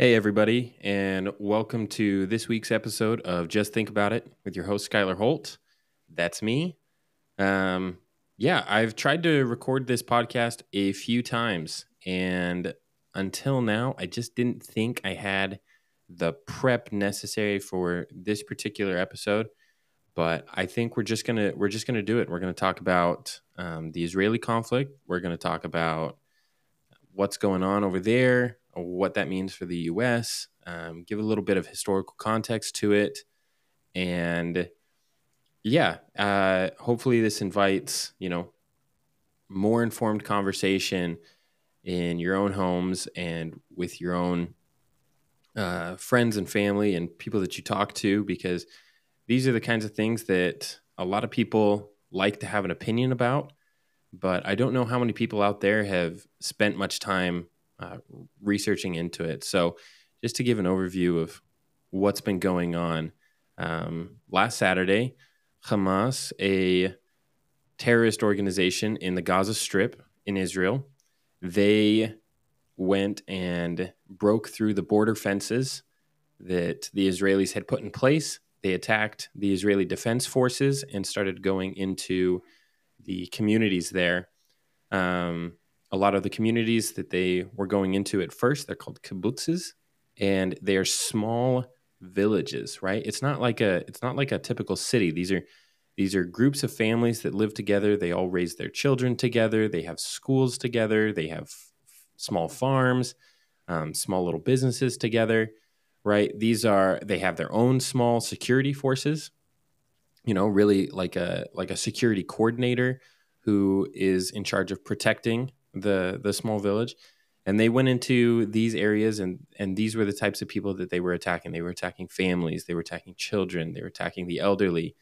Hey, everybody, and welcome to this week's episode of Just Think About It with your host, Skylar Holt. That's me. Um, yeah, I've tried to record this podcast a few times, and until now, I just didn't think I had the prep necessary for this particular episode. But I think we're just gonna we're just gonna do it. We're gonna talk about um, the Israeli conflict. We're gonna talk about what's going on over there, what that means for the U.S., um, give a little bit of historical context to it, and yeah, uh, hopefully this invites you know more informed conversation in your own homes and with your own uh, friends and family and people that you talk to, because these are the kinds of things that a lot of people like to have an opinion about. But I don't know how many people out there have spent much time uh, researching into it. So, just to give an overview of what's been going on, um, last Saturday, Hamas, a terrorist organization in the Gaza Strip in Israel, they went and broke through the border fences that the Israelis had put in place. They attacked the Israeli Defense Forces and started going into the communities there. Um, a lot of the communities that they were going into at first, they're called kibbutzes, and they are small villages. Right? It's not like a it's not like a typical city. These are these are groups of families that live together. They all raise their children together. They have schools together. They have f- small farms, um, small little businesses together. Right? These are they have their own small security forces. You know, really like a like a security coordinator who is in charge of protecting the the small village. And they went into these areas and and these were the types of people that they were attacking. They were attacking families. They were attacking children. They were attacking the elderly.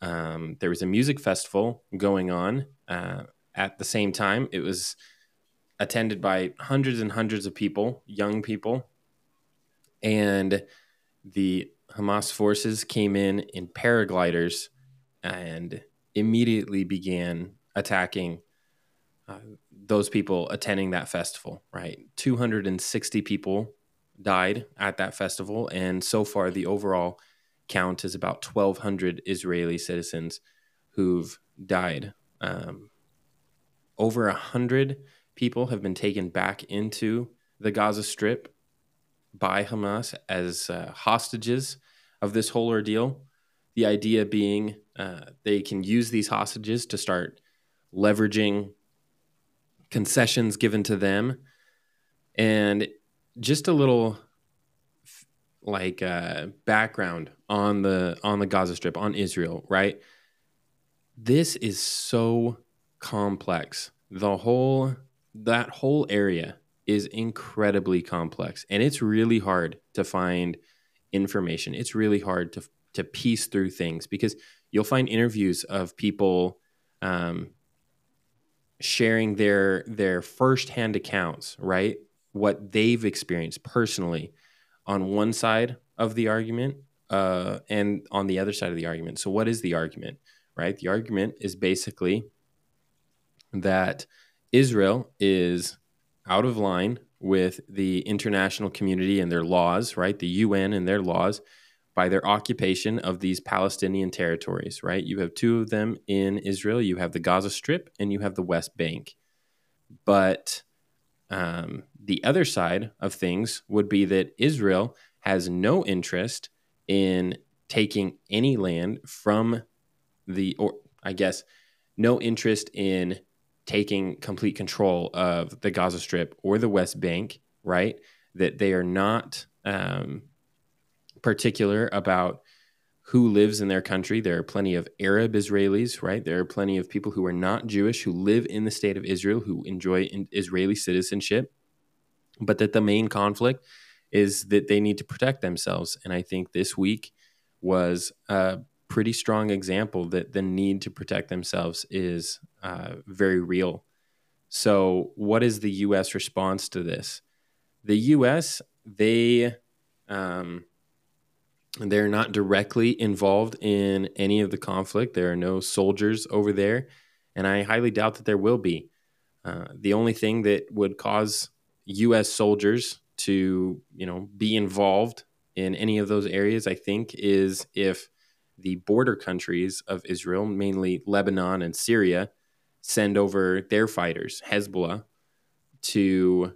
Um, there was a music festival going on uh, at the same time. It was attended by hundreds and hundreds of people young people. And the hamas forces came in in paragliders and immediately began attacking uh, those people attending that festival, right? 260 people died at that festival. And so far, the overall count is about 1,200 Israeli citizens who've died. Um, over 100 people have been taken back into the Gaza Strip by Hamas as uh, hostages of this whole ordeal. The idea being uh, they can use these hostages to start leveraging concessions given to them and just a little like uh, background on the on the Gaza Strip on Israel, right? This is so complex. The whole that whole area is incredibly complex, and it's really hard to find information. It's really hard to to piece through things because you'll find interviews of people um, sharing their their firsthand accounts, right? What they've experienced personally on one side of the argument uh, and on the other side of the argument. So, what is the argument, right? The argument is basically that Israel is out of line with the international community and their laws, right? The UN and their laws by their occupation of these Palestinian territories, right? You have two of them in Israel. You have the Gaza Strip and you have the West Bank. But um, the other side of things would be that Israel has no interest in taking any land from the, or I guess, no interest in taking complete control of the Gaza Strip or the West Bank, right? That they are not um, particular about who lives in their country. There are plenty of Arab Israelis, right? There are plenty of people who are not Jewish who live in the state of Israel who enjoy Israeli citizenship, but that the main conflict is that they need to protect themselves. And I think this week was a pretty strong example that the need to protect themselves is uh, very real. So, what is the U.S. response to this? The U.S. they um, they're not directly involved in any of the conflict. There are no soldiers over there, and I highly doubt that there will be. Uh, the only thing that would cause U.S. soldiers to, you know, be involved in any of those areas, I think, is if the border countries of Israel, mainly Lebanon and Syria, send over their fighters, Hezbollah, to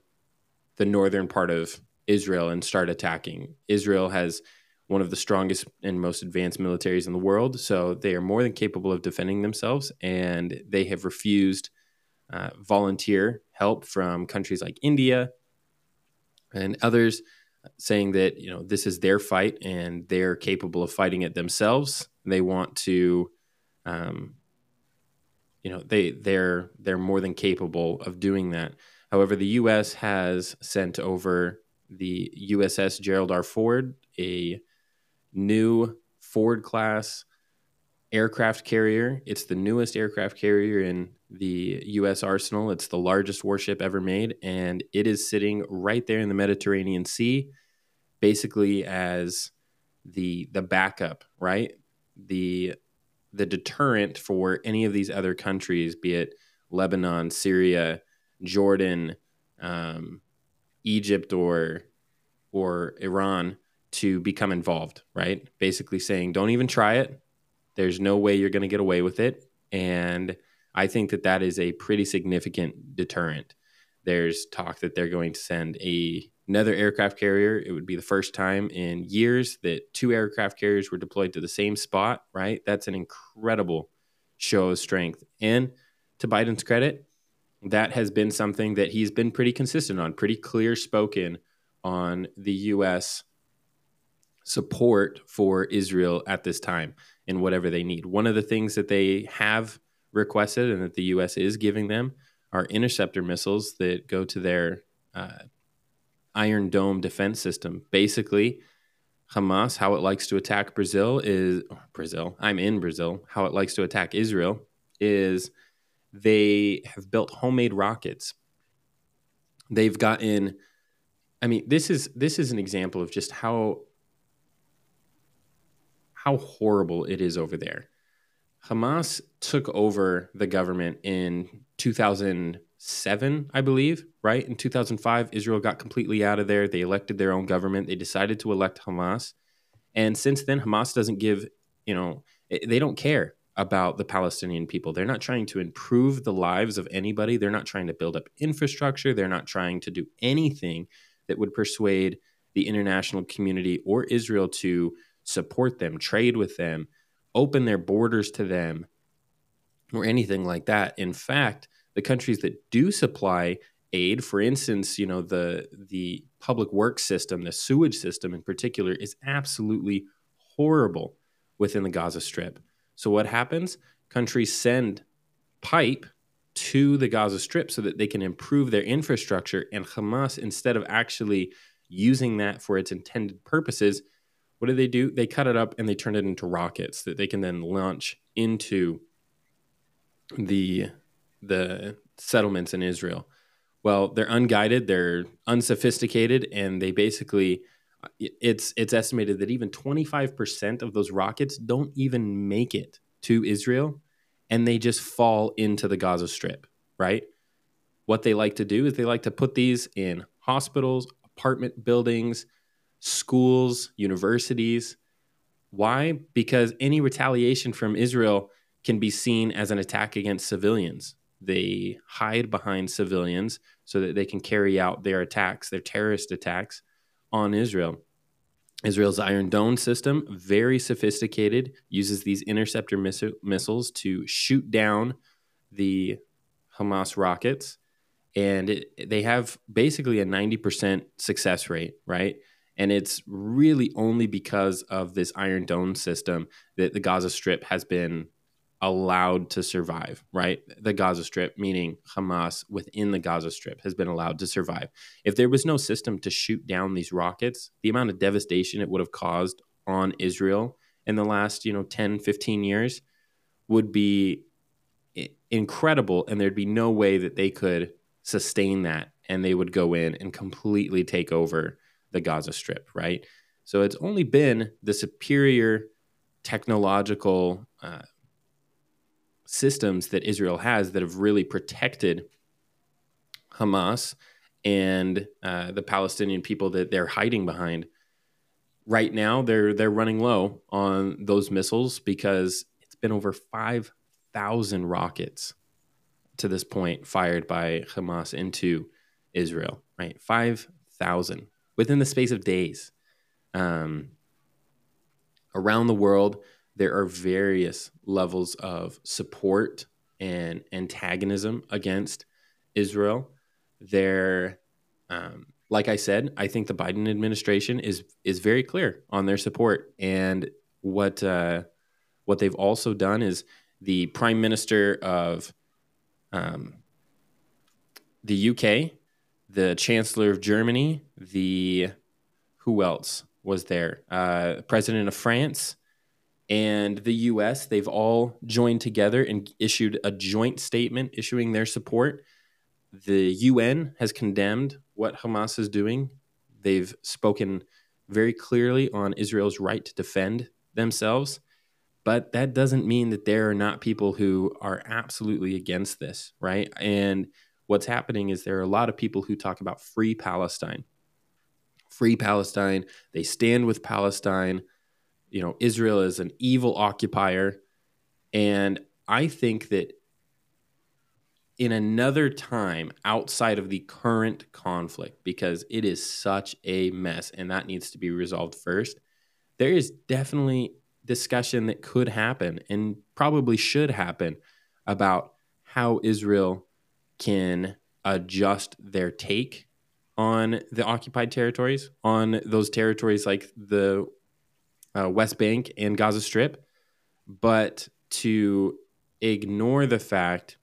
the northern part of Israel and start attacking. Israel has one of the strongest and most advanced militaries in the world, so they are more than capable of defending themselves, and they have refused uh, volunteer help from countries like India and others saying that you know this is their fight and they're capable of fighting it themselves. They want to, um, you know, they they're they're more than capable of doing that. However, the U.S. has sent over the USS Gerald R. Ford, a new Ford class aircraft carrier. It's the newest aircraft carrier in the U.S. arsenal. It's the largest warship ever made, and it is sitting right there in the Mediterranean Sea, basically as the the backup, right? The the deterrent for any of these other countries, be it Lebanon, Syria, Jordan, um, Egypt, or or Iran, to become involved, right? Basically saying, don't even try it. There's no way you're going to get away with it, and I think that that is a pretty significant deterrent. There's talk that they're going to send a, another aircraft carrier. It would be the first time in years that two aircraft carriers were deployed to the same spot, right? That's an incredible show of strength. And to Biden's credit, that has been something that he's been pretty consistent on, pretty clear spoken on the U.S. support for Israel at this time and whatever they need. One of the things that they have requested and that the U.S. is giving them are interceptor missiles that go to their uh, Iron Dome defense system. Basically, Hamas, how it likes to attack Brazil is Brazil. I'm in Brazil. How it likes to attack Israel is they have built homemade rockets. They've gotten. I mean, this is this is an example of just how how horrible it is over there. Hamas took over the government in 2007, I believe, right? In 2005, Israel got completely out of there. They elected their own government. They decided to elect Hamas. And since then, Hamas doesn't give, you know, they don't care about the Palestinian people. They're not trying to improve the lives of anybody. They're not trying to build up infrastructure. They're not trying to do anything that would persuade the international community or Israel to support them, trade with them, open their borders to them or anything like that. In fact, the countries that do supply aid, for instance, you know, the the public works system, the sewage system in particular, is absolutely horrible within the Gaza Strip. So what happens? Countries send pipe to the Gaza Strip so that they can improve their infrastructure, and Hamas, instead of actually using that for its intended purposes, what do they do? They cut it up and they turn it into rockets that they can then launch into the the settlements in Israel. Well, they're unguided, they're unsophisticated, and they basically it's it's estimated that even 25% of those rockets don't even make it to Israel and they just fall into the Gaza Strip, right? What they like to do is they like to put these in hospitals, apartment buildings, schools, universities. Why? Because any retaliation from Israel can be seen as an attack against civilians. They hide behind civilians so that they can carry out their attacks, their terrorist attacks on Israel. Israel's Iron Dome system, very sophisticated, uses these interceptor miss- missiles to shoot down the Hamas rockets. And it, they have basically a 90% success rate, right? And it's really only because of this Iron Dome system that the Gaza Strip has been allowed to survive, right? The Gaza Strip, meaning Hamas within the Gaza Strip, has been allowed to survive. If there was no system to shoot down these rockets, the amount of devastation it would have caused on Israel in the last, you know, 10, 15 years would be incredible. And there'd be no way that they could sustain that and they would go in and completely take over the Gaza Strip, right? So it's only been the superior technological uh, systems that Israel has that have really protected Hamas and uh, the Palestinian people that they're hiding behind. Right now, they're they're running low on those missiles because it's been over five thousand rockets to this point fired by Hamas into Israel. Right, five thousand within the space of days. Um, around the world, there are various levels of support and antagonism against Israel. There, um, like I said, I think the Biden administration is is very clear on their support, and what uh, what they've also done is the Prime Minister of um, the UK, the Chancellor of Germany, the who else was there? Uh, President of France, and the US, they've all joined together and issued a joint statement issuing their support. The UN has condemned what Hamas is doing. They've spoken very clearly on Israel's right to defend themselves. But that doesn't mean that there are not people who are absolutely against this, right? And what's happening is there are a lot of people who talk about free Palestine. Free Palestine. They stand with Palestine you know, Israel is an evil occupier. And I think that in another time outside of the current conflict, because it is such a mess and that needs to be resolved first, there is definitely discussion that could happen and probably should happen about how Israel can adjust their take on the occupied territories, on those territories like the uh, West Bank and Gaza Strip, but to ignore the fact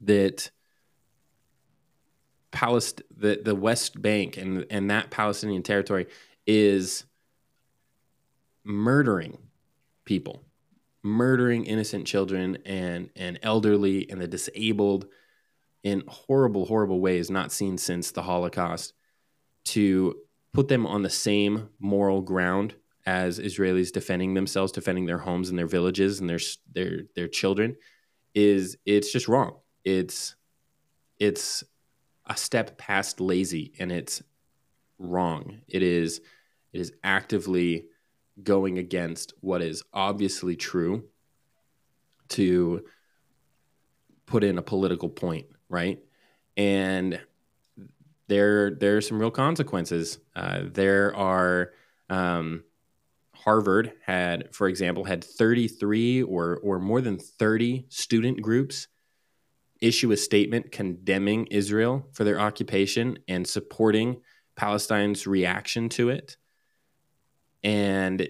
that Palest- the, the West Bank and, and that Palestinian territory is murdering people, murdering innocent children and, and elderly and the disabled in horrible, horrible ways not seen since the Holocaust, to put them on the same moral ground as Israelis defending themselves, defending their homes and their villages and their their their children is it's just wrong. It's it's a step past lazy and it's wrong. It is it is actively going against what is obviously true to put in a political point, right? And there there are some real consequences. Uh, there are um, Harvard had, for example, had 33 or, or more than 30 student groups issue a statement condemning Israel for their occupation and supporting Palestine's reaction to it. And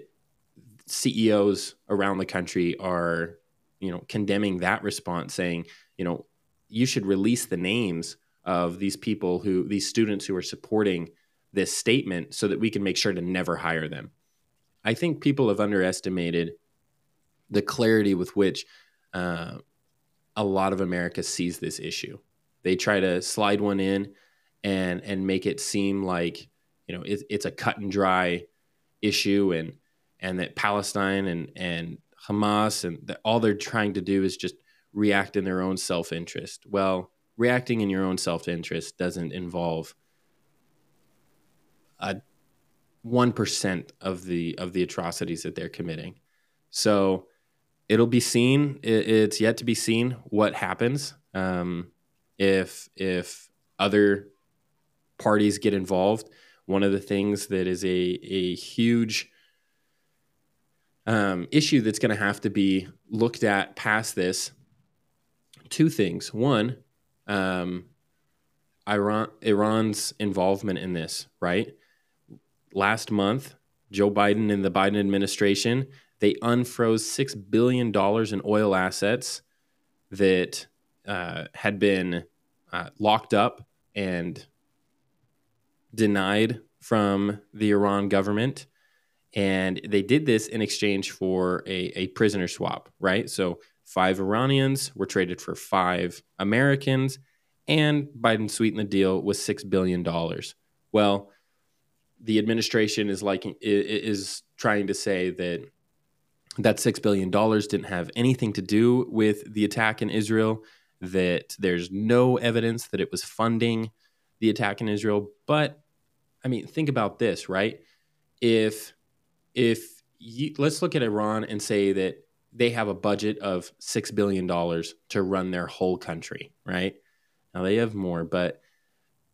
CEOs around the country are, you know, condemning that response, saying, you know, you should release the names of these people who, these students who are supporting this statement so that we can make sure to never hire them. I think people have underestimated the clarity with which uh, a lot of America sees this issue. They try to slide one in and and make it seem like you know it, it's a cut and dry issue and and that Palestine and and Hamas and that all they're trying to do is just react in their own self interest. Well, reacting in your own self interest doesn't involve a 1% of the of the atrocities that they're committing. So it'll be seen it, it's yet to be seen what happens um, if if other parties get involved. One of the things that is a a huge um, issue that's going to have to be looked at past this. Two things. One, um, Iran Iran's involvement in this, right? last month, Joe Biden and the Biden administration, they unfroze $6 billion in oil assets that uh, had been uh, locked up and denied from the Iran government. And they did this in exchange for a, a prisoner swap, right? So five Iranians were traded for five Americans, and Biden sweetened the deal with $6 billion. Well, the administration is like is trying to say that that six billion dollars didn't have anything to do with the attack in Israel. That there's no evidence that it was funding the attack in Israel. But I mean, think about this, right? If if you, let's look at Iran and say that they have a budget of six billion dollars to run their whole country, right? Now they have more, but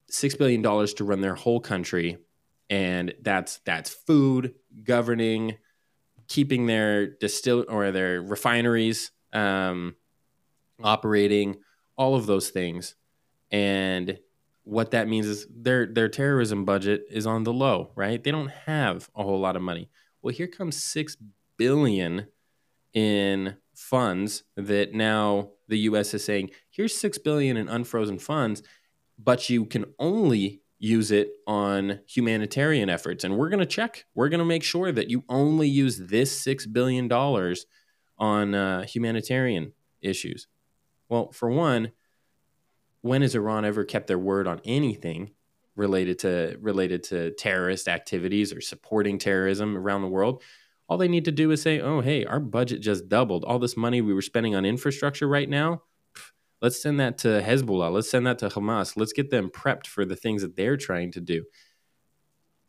six billion dollars to run their whole country, and that's that's food, governing, keeping their distill or their refineries um, operating, all of those things, and what that means is their their terrorism budget is on the low, right? They don't have a whole lot of money. Well, here comes six billion in funds that now the US is saying, here's 6 billion in unfrozen funds, but you can only use it on humanitarian efforts and we're going to check. We're going to make sure that you only use this 6 billion dollars on uh, humanitarian issues. Well, for one, when has Iran ever kept their word on anything related to related to terrorist activities or supporting terrorism around the world? All they need to do is say, oh, hey, our budget just doubled. All this money we were spending on infrastructure right now, let's send that to Hezbollah. Let's send that to Hamas. Let's get them prepped for the things that they're trying to do.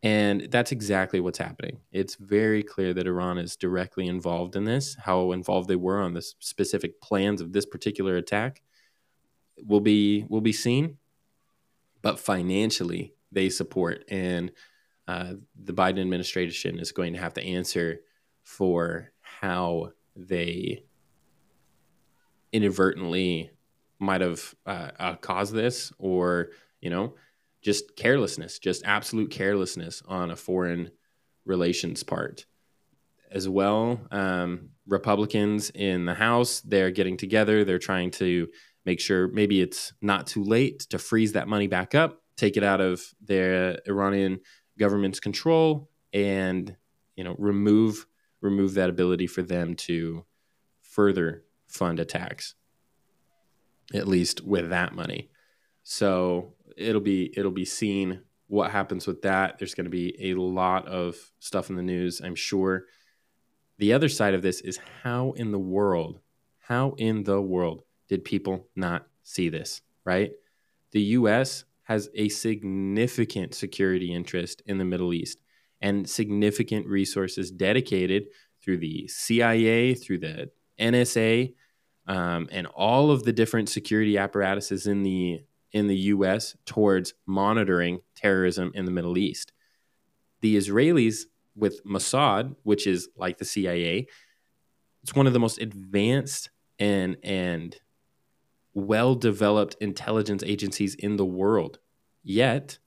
And that's exactly what's happening. It's very clear that Iran is directly involved in this. How involved they were on the specific plans of this particular attack will be will be seen. But financially, they support, and uh, the Biden administration is going to have to answer for how they inadvertently might have uh, uh, caused this or you know just carelessness just absolute carelessness on a foreign relations part. As well um, republicans in the house they're getting together they're trying to make sure maybe it's not too late to freeze that money back up take it out of their iranian government's control and you know remove remove that ability for them to further fund attacks, at least with that money. So it'll be it'll be seen what happens with that. There's going to be a lot of stuff in the news, I'm sure. The other side of this is how in the world, how in the world did people not see this, right? The US has a significant security interest in the Middle East and significant resources dedicated through the CIA, through the NSA, um, and all of the different security apparatuses in the in the U.S. towards monitoring terrorism in the Middle East. The Israelis, with Mossad, which is like the CIA, it's one of the most advanced and and well developed intelligence agencies in the world. Yet,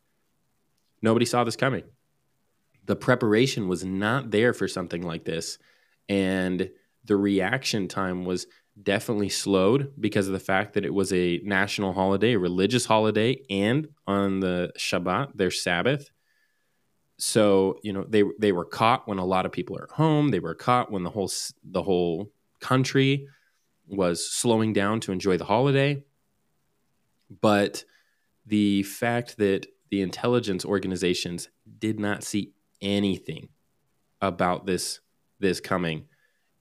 nobody saw this coming the preparation was not there for something like this. And the reaction time was definitely slowed because of the fact that it was a national holiday, a religious holiday, and on the Shabbat, their Sabbath. So you know they they were caught when a lot of people are at home. They were caught when the whole the whole country was slowing down to enjoy the holiday. But the fact that the intelligence organizations did not see anything about this this coming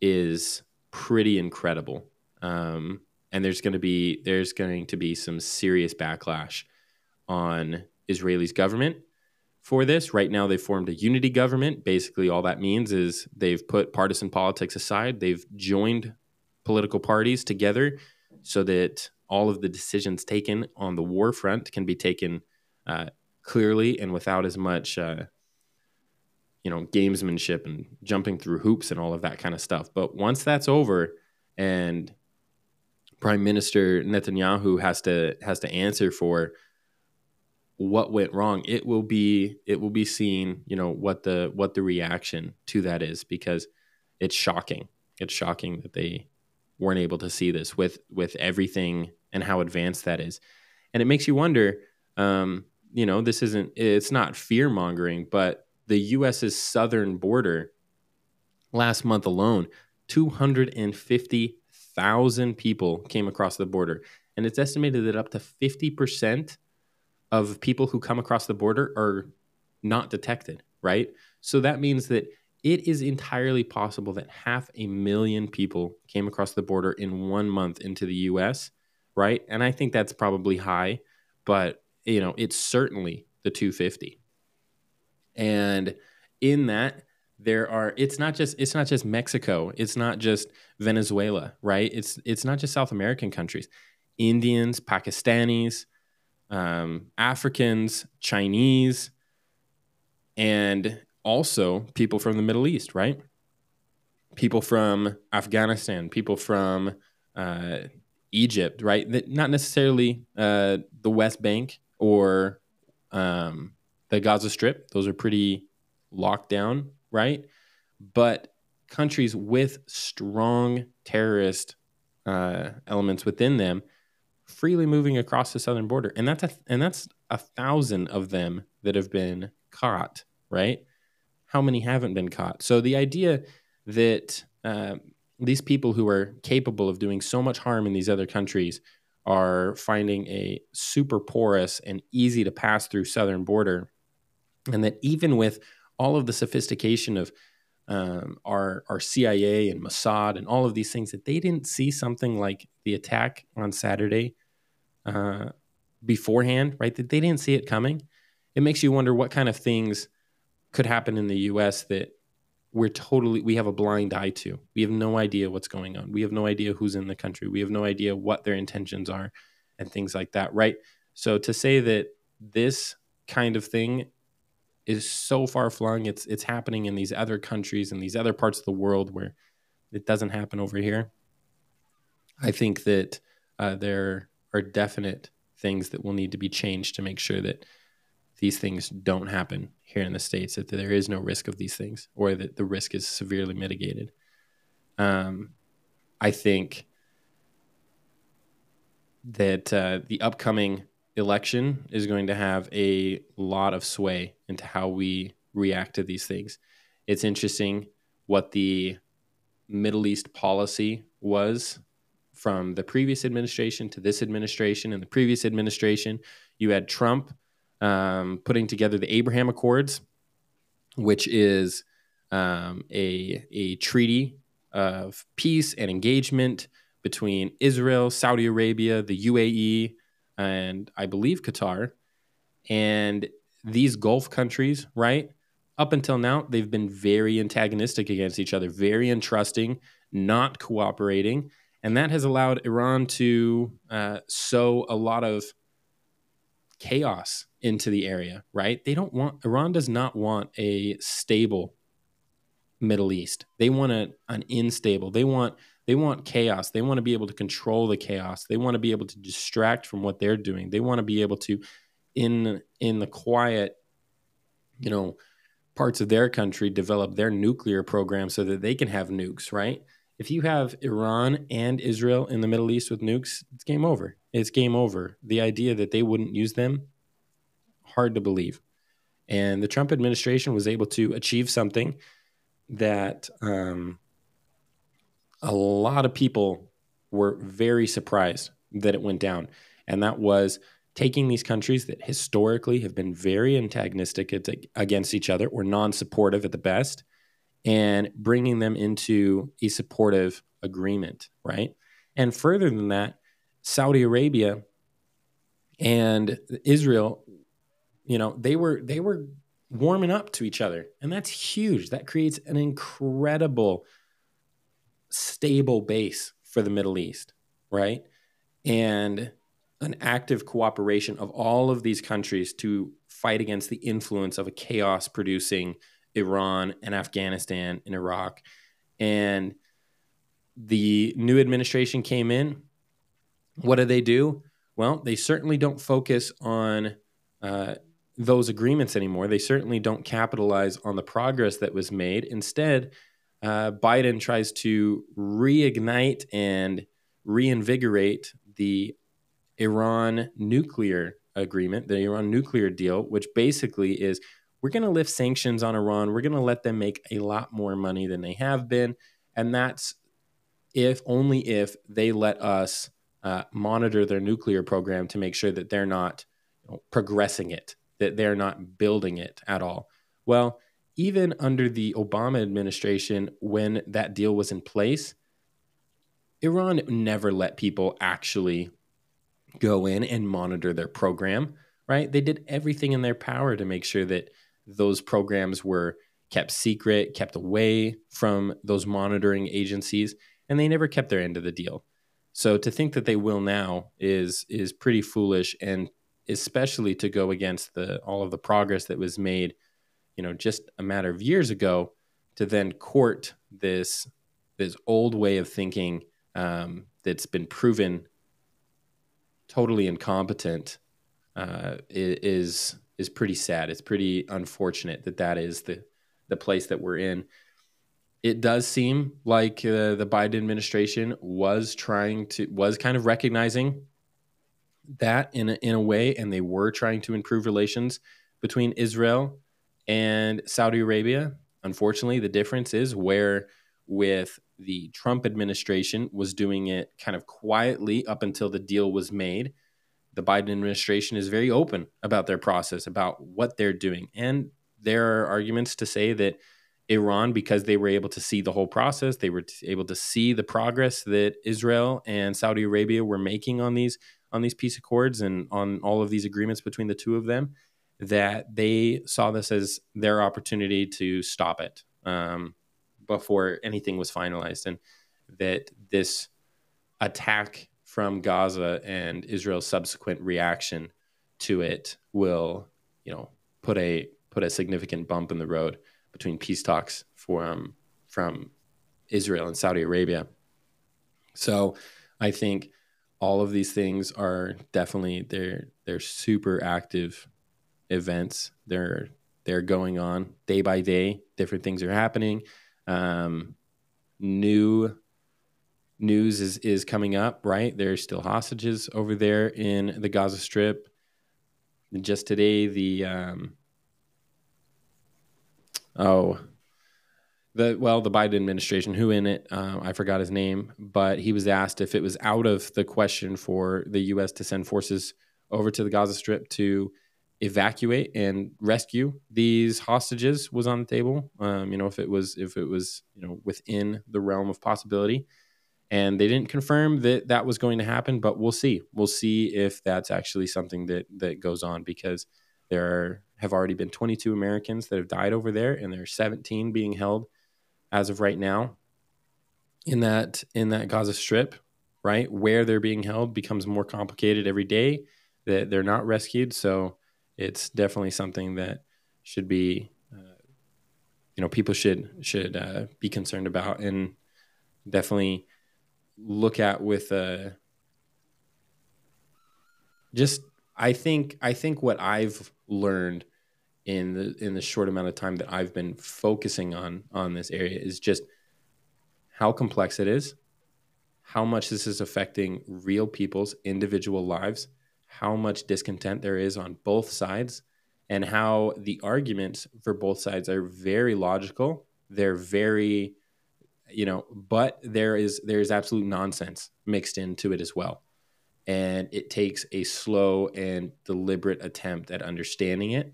is pretty incredible. Um, and there's going to be there's going to be some serious backlash on Israeli's government for this. Right now, they formed a unity government. Basically, all that means is they've put partisan politics aside. They've joined political parties together so that all of the decisions taken on the war front can be taken uh, clearly and without as much uh, you know gamesmanship and jumping through hoops and all of that kind of stuff. But once that's over and prime minister netanyahu has to has to answer for what went wrong it will be it will be seen you know what the what the reaction to that is because it's shocking. It's shocking that they weren't able to see this with with everything and how advanced that is. And it makes you wonder um you know this isn't it's not fear mongering but the US's southern border last month alone, 250,000 people came across the border. And it's estimated that up to 50% of people who come across the border are not detected, right? So that means that it is entirely possible that half a million people came across the border in one month into the US, right? And I think that's probably high, but you know, it's certainly the 250. And in that, there are it's not just it's not just Mexico, it's not just Venezuela, right? It's it's not just South American countries. Indians, Pakistanis, um, Africans, Chinese, and also people from the Middle East, right? People from Afghanistan, people from uh, Egypt, right? Not necessarily uh, the West Bank or um, the Gaza Strip; those are pretty locked down, right? But countries with strong terrorist uh, elements within them freely moving across the southern border, and that's a and that's a thousand of them that have been caught, right? How many haven't been caught? So the idea that uh, these people who are capable of doing so much harm in these other countries are finding a super porous and easy to pass through southern border, and that even with all of the sophistication of um, our our CIA and Mossad and all of these things that they didn't see something like the attack on Saturday uh, beforehand, right? That they didn't see it coming. It makes you wonder what kind of things could happen in the U.S. that we're totally we have a blind eye to. We have no idea what's going on. We have no idea who's in the country. We have no idea what their intentions are and things like that, right? So to say that this kind of thing is so far flung, it's it's happening in these other countries and these other parts of the world where it doesn't happen over here. I think that uh, there are definite things that will need to be changed to make sure that these things don't happen here in the states that there is no risk of these things or that the risk is severely mitigated um, i think that uh, the upcoming election is going to have a lot of sway into how we react to these things it's interesting what the middle east policy was from the previous administration to this administration and the previous administration. You had Trump um, putting together the Abraham Accords, which is um, a, a treaty of peace and engagement between Israel, Saudi Arabia, the UAE, and I believe Qatar. And these Gulf countries, right? Up until now, they've been very antagonistic against each other, very untrusting, not cooperating. And that has allowed Iran to uh, sow a lot of chaos into the area, right? They don't want, Iran does not want a stable Middle East. They want a, an unstable. They want they want chaos. They want to be able to control the chaos. They want to be able to distract from what they're doing. They want to be able to in in the quiet, you know, parts of their country develop their nuclear program so that they can have nukes, right? if you have Iran and Israel in the Middle East with nukes, it's game over. It's game over. The idea that they wouldn't use them, hard to believe. And the Trump administration was able to achieve something that um, a lot of people were very surprised that it went down. And that was taking these countries that historically have been very antagonistic against each other or non supportive at the best and bringing them into a supportive agreement, right? And further than that, Saudi Arabia and Israel, you know, they were they were warming up to each other, and that's huge. That creates an incredible stable base for the Middle East, right? And an active cooperation of all of these countries to fight against the influence of a chaos producing Iran and Afghanistan and Iraq. And the new administration came in. What do they do? Well, they certainly don't focus on uh, those agreements anymore. They certainly don't capitalize on the progress that was made. Instead, uh, Biden tries to reignite and reinvigorate the Iran nuclear agreement, the Iran nuclear deal, which basically is we're going to lift sanctions on Iran. We're going to let them make a lot more money than they have been. And that's if only if they let us uh, monitor their nuclear program to make sure that they're not you know, progressing it, that they're not building it at all. Well, even under the Obama administration, when that deal was in place, Iran never let people actually go in and monitor their program. right? They did everything in their power to make sure that those programs were kept secret, kept away from those monitoring agencies, and they never kept their end of the deal. So to think that they will now is is pretty foolish and especially to go against the all of the progress that was made, you know, just a matter of years ago to then court this this old way of thinking um, that's been proven totally incompetent uh, is is pretty sad. It's pretty unfortunate that that is the the place that we're in. It does seem like uh, the Biden administration was trying to was kind of recognizing that in a, in a way, and they were trying to improve relations between Israel and Saudi Arabia. Unfortunately, the difference is where with the Trump administration was doing it kind of quietly up until the deal was made. The Biden administration is very open about their process, about what they're doing. And there are arguments to say that Iran, because they were able to see the whole process, they were able to see the progress that Israel and Saudi Arabia were making on these on these peace accords and on all of these agreements between the two of them, that they saw this as their opportunity to stop it. Um, before anything was finalized, and that this attack from Gaza and Israel's subsequent reaction to it will, you know, put a put a significant bump in the road between peace talks from from Israel and Saudi Arabia. So, I think all of these things are definitely they're they're super active events. They're they're going on day by day. Different things are happening. Um, new news is is coming up, right? There's still hostages over there in the Gaza Strip. Just today, the um, oh, the well, the Biden administration, who in it, uh, I forgot his name, but he was asked if it was out of the question for the U.S. to send forces over to the Gaza Strip to evacuate and rescue these hostages was on the table. Um, you know, if it was if it was you know within the realm of possibility, and they didn't confirm that that was going to happen, but we'll see. We'll see if that's actually something that that goes on because there are, have already been 22 Americans that have died over there, and there are 17 being held as of right now in that in that Gaza Strip. Right where they're being held becomes more complicated every day. That they're not rescued, so it's definitely something that should be, uh, you know, people should should uh, be concerned about and definitely look at with a uh, just. I think I think what I've learned in the in the short amount of time that I've been focusing on on this area is just how complex it is, how much this is affecting real people's individual lives how much discontent there is on both sides and how the arguments for both sides are very logical. They're very you know but there is there is absolute nonsense mixed into it as well. And it takes a slow and deliberate attempt at understanding it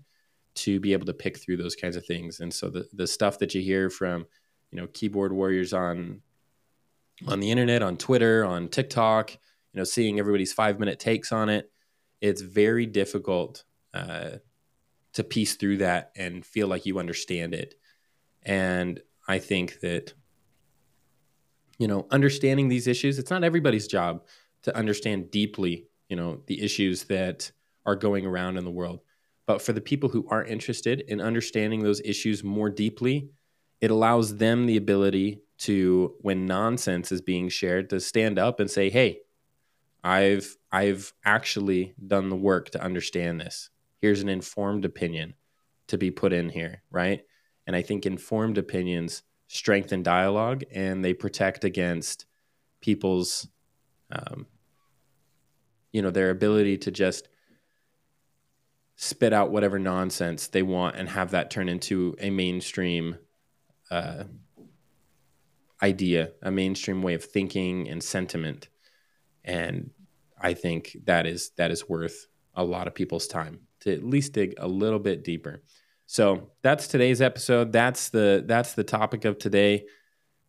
to be able to pick through those kinds of things. And so the, the stuff that you hear from you know keyboard warriors on on the internet on twitter on tiktok you know seeing everybody's five minute takes on it it's very difficult uh, to piece through that and feel like you understand it. And I think that, you know, understanding these issues, it's not everybody's job to understand deeply, you know, the issues that are going around in the world. But for the people who are interested in understanding those issues more deeply, it allows them the ability to, when nonsense is being shared, to stand up and say, hey, I've I've actually done the work to understand this. Here's an informed opinion to be put in here, right? And I think informed opinions strengthen dialogue and they protect against people's um, you know their ability to just spit out whatever nonsense they want and have that turn into a mainstream uh, idea, a mainstream way of thinking and sentiment and I think that is that is worth a lot of people's time to at least dig a little bit deeper. So that's today's episode. That's the that's the topic of today.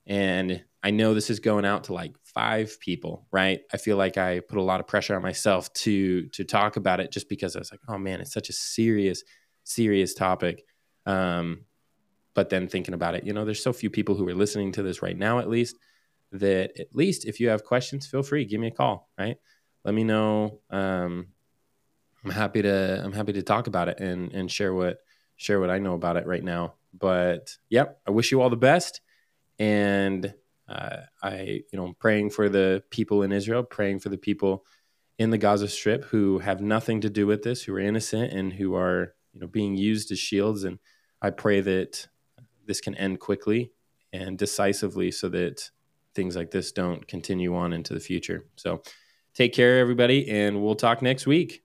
And I know this is going out to like five people, right? I feel like I put a lot of pressure on myself to to talk about it just because I was like, oh man, it's such a serious, serious topic. Um, but then thinking about it, you know, there's so few people who are listening to this right now, at least, that at least if you have questions, feel free, give me a call, right? Let me know. Um, I'm happy to I'm happy to talk about it and and share what share what I know about it right now. But yep, I wish you all the best. And uh, I, you know, praying for the people in Israel, praying for the people in the Gaza Strip who have nothing to do with this, who are innocent and who are, you know, being used as shields. And I pray that this can end quickly and decisively so that things like this don't continue on into the future. So take care, everybody, and we'll talk next week.